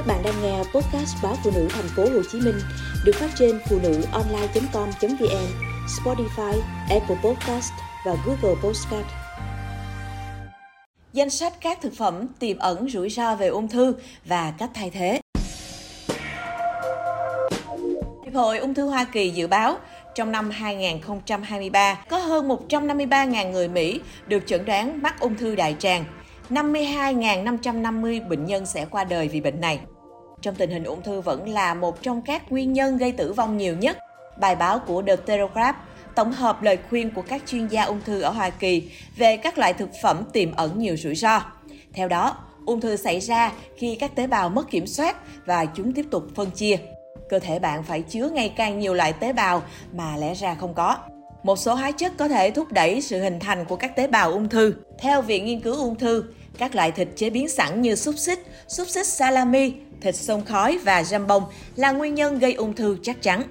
Các bạn đang nghe podcast báo phụ nữ thành phố Hồ Chí Minh được phát trên phụ nữ online.com.vn, Spotify, Apple Podcast và Google Podcast. Danh sách các thực phẩm tiềm ẩn rủi ro về ung thư và cách thay thế. Hiệp hội Ung thư Hoa Kỳ dự báo trong năm 2023 có hơn 153.000 người Mỹ được chẩn đoán mắc ung thư đại tràng 52.550 bệnh nhân sẽ qua đời vì bệnh này. Trong tình hình ung thư vẫn là một trong các nguyên nhân gây tử vong nhiều nhất, bài báo của The Telegraph tổng hợp lời khuyên của các chuyên gia ung thư ở Hoa Kỳ về các loại thực phẩm tiềm ẩn nhiều rủi ro. Theo đó, ung thư xảy ra khi các tế bào mất kiểm soát và chúng tiếp tục phân chia. Cơ thể bạn phải chứa ngày càng nhiều loại tế bào mà lẽ ra không có. Một số hóa chất có thể thúc đẩy sự hình thành của các tế bào ung thư. Theo Viện Nghiên cứu Ung thư, các loại thịt chế biến sẵn như xúc xích, xúc xích salami, thịt sông khói và jambon là nguyên nhân gây ung thư chắc chắn.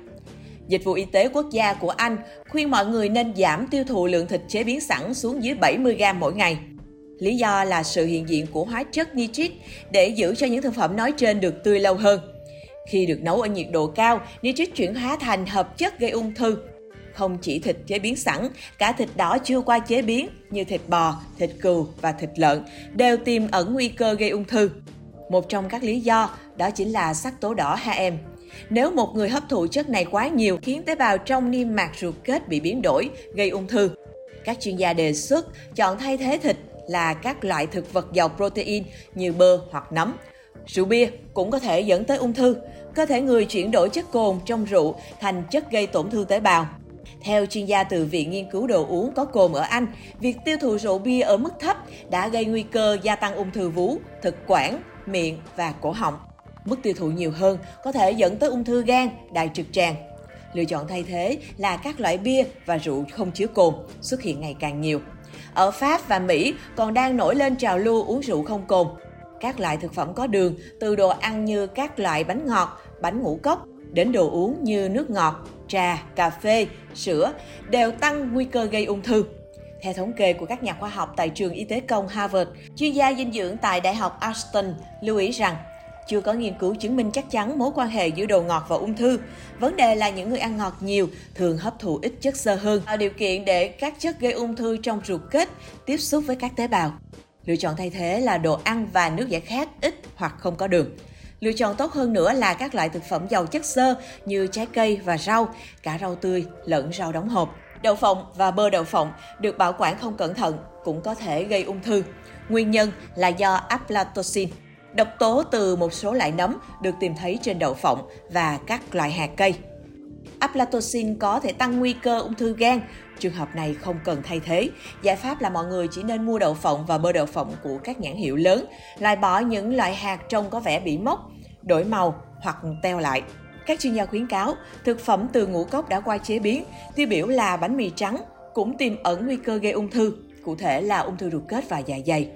Dịch vụ Y tế Quốc gia của Anh khuyên mọi người nên giảm tiêu thụ lượng thịt chế biến sẵn xuống dưới 70 gram mỗi ngày. Lý do là sự hiện diện của hóa chất nitrit để giữ cho những thực phẩm nói trên được tươi lâu hơn. Khi được nấu ở nhiệt độ cao, nitrit chuyển hóa thành hợp chất gây ung thư. Không chỉ thịt chế biến sẵn, cả thịt đỏ chưa qua chế biến như thịt bò, thịt cừu và thịt lợn đều tiềm ẩn nguy cơ gây ung thư. Một trong các lý do đó chính là sắc tố đỏ HM. Nếu một người hấp thụ chất này quá nhiều khiến tế bào trong niêm mạc ruột kết bị biến đổi, gây ung thư. Các chuyên gia đề xuất chọn thay thế thịt là các loại thực vật giàu protein như bơ hoặc nấm. Rượu bia cũng có thể dẫn tới ung thư. Cơ thể người chuyển đổi chất cồn trong rượu thành chất gây tổn thương tế bào. Theo chuyên gia từ Viện Nghiên cứu Đồ uống có cồn ở Anh, việc tiêu thụ rượu bia ở mức thấp đã gây nguy cơ gia tăng ung thư vú, thực quản, miệng và cổ họng. Mức tiêu thụ nhiều hơn có thể dẫn tới ung thư gan, đại trực tràng. Lựa chọn thay thế là các loại bia và rượu không chứa cồn xuất hiện ngày càng nhiều. Ở Pháp và Mỹ còn đang nổi lên trào lưu uống rượu không cồn. Các loại thực phẩm có đường từ đồ ăn như các loại bánh ngọt, bánh ngũ cốc đến đồ uống như nước ngọt, trà, cà phê, sữa đều tăng nguy cơ gây ung thư. Theo thống kê của các nhà khoa học tại trường y tế công Harvard, chuyên gia dinh dưỡng tại Đại học Austin lưu ý rằng chưa có nghiên cứu chứng minh chắc chắn mối quan hệ giữa đồ ngọt và ung thư. Vấn đề là những người ăn ngọt nhiều thường hấp thụ ít chất xơ hơn, tạo điều kiện để các chất gây ung thư trong ruột kết tiếp xúc với các tế bào. Lựa chọn thay thế là đồ ăn và nước giải khát ít hoặc không có đường. Lựa chọn tốt hơn nữa là các loại thực phẩm giàu chất xơ như trái cây và rau, cả rau tươi lẫn rau đóng hộp. Đậu phộng và bơ đậu phộng được bảo quản không cẩn thận cũng có thể gây ung thư. Nguyên nhân là do aflatoxin, độc tố từ một số loại nấm được tìm thấy trên đậu phộng và các loại hạt cây. Aflatoxin có thể tăng nguy cơ ung thư gan. Trường hợp này không cần thay thế. Giải pháp là mọi người chỉ nên mua đậu phộng và bơ đậu phộng của các nhãn hiệu lớn, loại bỏ những loại hạt trông có vẻ bị mốc, đổi màu hoặc teo lại. Các chuyên gia khuyến cáo, thực phẩm từ ngũ cốc đã qua chế biến, tiêu biểu là bánh mì trắng, cũng tiềm ẩn nguy cơ gây ung thư, cụ thể là ung thư ruột kết và dạ dày.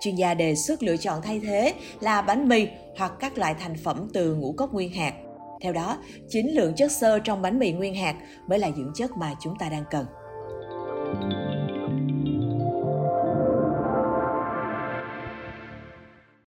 Chuyên gia đề xuất lựa chọn thay thế là bánh mì hoặc các loại thành phẩm từ ngũ cốc nguyên hạt. Theo đó, chính lượng chất xơ trong bánh mì nguyên hạt mới là dưỡng chất mà chúng ta đang cần.